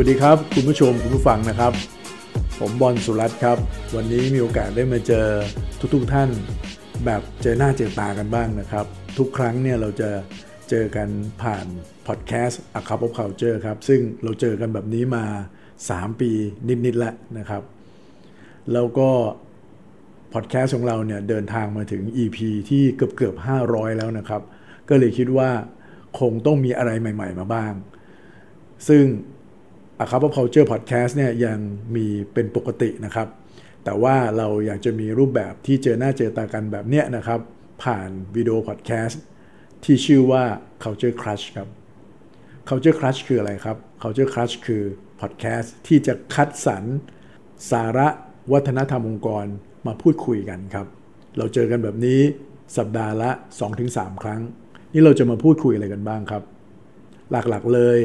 สวัสดีครับ คุณผู้ชมคุณผู้ฟังนะครับ ผมบอลสุรัตน์ครับ วันนี้มีโอกาสได้มาเจอทุกๆทท่าน แบบเจอหน้าเจอตากันบ้างนะครับ ทุกครั้งเนี่ยเราจะเจอกันผ่านพอดแคสต์ A Cup of Culture ครับ ซึ่งเราเจอกันแบบนี้มา 3 ปีนิดๆแล้วนะครับ แล้วก็พอดแคสต์ของเราเนี่ยเดินทางมาถึง EP ที่เกือบเกือบ500 แล้วนะครับ ก็เลยคิดว่าคงต้องมีอะไรใหม่ ๆ มาบ้าง ซึ่ง A Cup of Culture Podcast เนี่ยยังมีเป็นปกตินะครับ แต่ว่าเราอยากจะมีรูปแบบที่เจอหน้าเจอตากันแบบเนี้ยนะครับ ผ่านวิดีโอพอดแคสต์ที่ชื่อว่า Culture Crush ครับ Culture Crush คืออะไรครับ Culture Crush คือพอดแคสต์ที่จะคัดสรรสาระวัฒนธรรมองค์กรมาพูดคุยกันครับ เราเจอกันแบบนี้สัปดาห์ละ 2-3 ครั้ง นี่เราจะมาพูดคุยอะไรกันบ้างครับ หลักๆเลย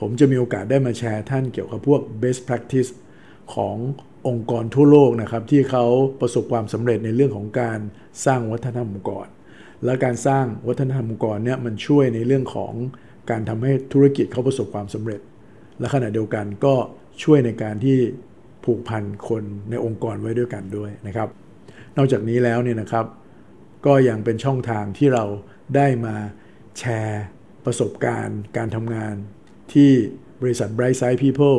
ผมจะมีโอกาสได้มาแชร์ท่านเกี่ยวกับพวก best practice ขององค์กรทั่วโลกนะครับ ที่เขาประสบความสำเร็จในเรื่องของการสร้างวัฒนธรรมองค์กร และการสร้างวัฒนธรรมองค์กรเนี่ยมันช่วยในเรื่องของการทำให้ธุรกิจเขาประสบความสำเร็จ และขณะเดียวกันก็ช่วยในการที่ผูกพันคนในองค์กรไว้ด้วยกันด้วยนะครับ นอกจากนี้แล้วเนี่ยนะครับ ก็ยังเป็นช่องทางที่เราได้มาแชร์ประสบการณ์ การทำงาน ที่บริษัท Bright Side People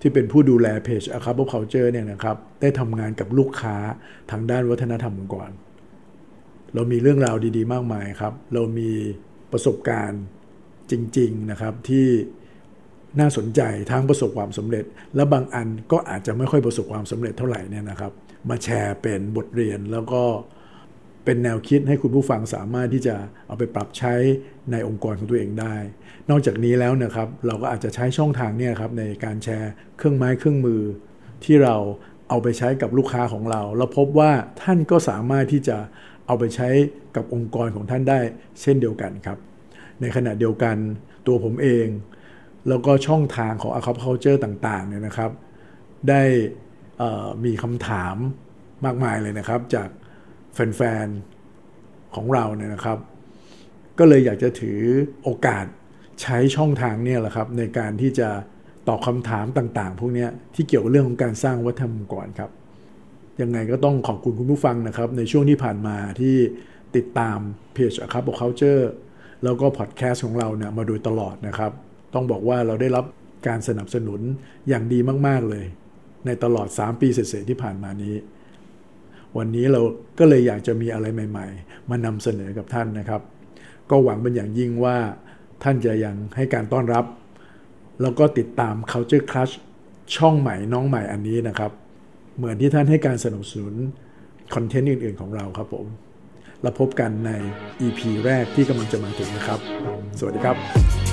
ที่เป็นผู้ดูแลเพจ A Cup of Culture เนี่ยนะครับได้ทำงานกับลูกค้าทางด้านวัฒนธรรมองค์กร เรามีเรื่องราวดีๆ มากมายครับ เรามีประสบการณ์จริง ๆ นะครับที่น่าสนใจทั้งประสบความสำเร็จ และบางอันก็อาจจะไม่ค่อยประสบความสำเร็จเท่าไหร่เนี่ยนะครับ มาแชร์เป็นบทเรียนแล้วก็ เป็นแนวคิดให้คุณผู้ฟังสามารถที่จะเอาไปปรับใช้ในองค์กรของตัวเองได้ นอกจากนี้แล้วนะครับเราก็อาจจะใช้ช่องทางเนี่ยครับในการแชร์เครื่องไม้เครื่องมือ ที่เราเอาไปใช้กับลูกค้าของเราแล้วพบว่าท่านก็สามารถที่จะเอาไปใช้กับองค์กรของท่านได้ เช่นเดียวกันครับ ในขณะเดียวกันตัวผมเอง แล้วก็ช่องทางของ a c u p Culture ต่างๆเนี่ยนะครับ ได้มีคำถามมากมายเลยนะครับจาก แฟนๆ ของเราเนี่ยนะครับ ก็เลยอยากจะถือโอกาสใช้ช่องทางเนี่ยแหละครับในการที่จะตอบคำถามต่างๆ พวกนี้ที่เกี่ยวกับเรื่องของการสร้างวัฒนธรรมองค์กรครับยังไงก็ต้องขอบคุณคุณผู้ฟังนะครับ ในช่วงที่ผ่านมาที่ติดตามเพจอะครับบอก culture แล้วก็พอดแคสต์ของเราเนี่ยมาโดยตลอดนะครับ ต้องบอกว่าเราได้รับการสนับสนุนอย่างดีมาก ๆ เลย ในตลอด 3 ปีเศษๆที่ผ่านมานี้ วันนี้เราก็เลยอยากจะมีอะไรใหม่ ๆ มานำเสนอกับท่านนะครับ ก็หวังเป็นอย่างยิ่งว่าท่านจะยังให้การต้อนรับ แล้วก็ติดตาม Culture Crush ช่องใหม่น้องใหม่อันนี้นะครับ เหมือนที่ท่านให้การสนับสนุนคอนเทนต์อื่น ๆ ของเราครับผมแล้วพบกันใน EP แรกที่กำลังจะมาถึงนะครับ สวัสดีครับ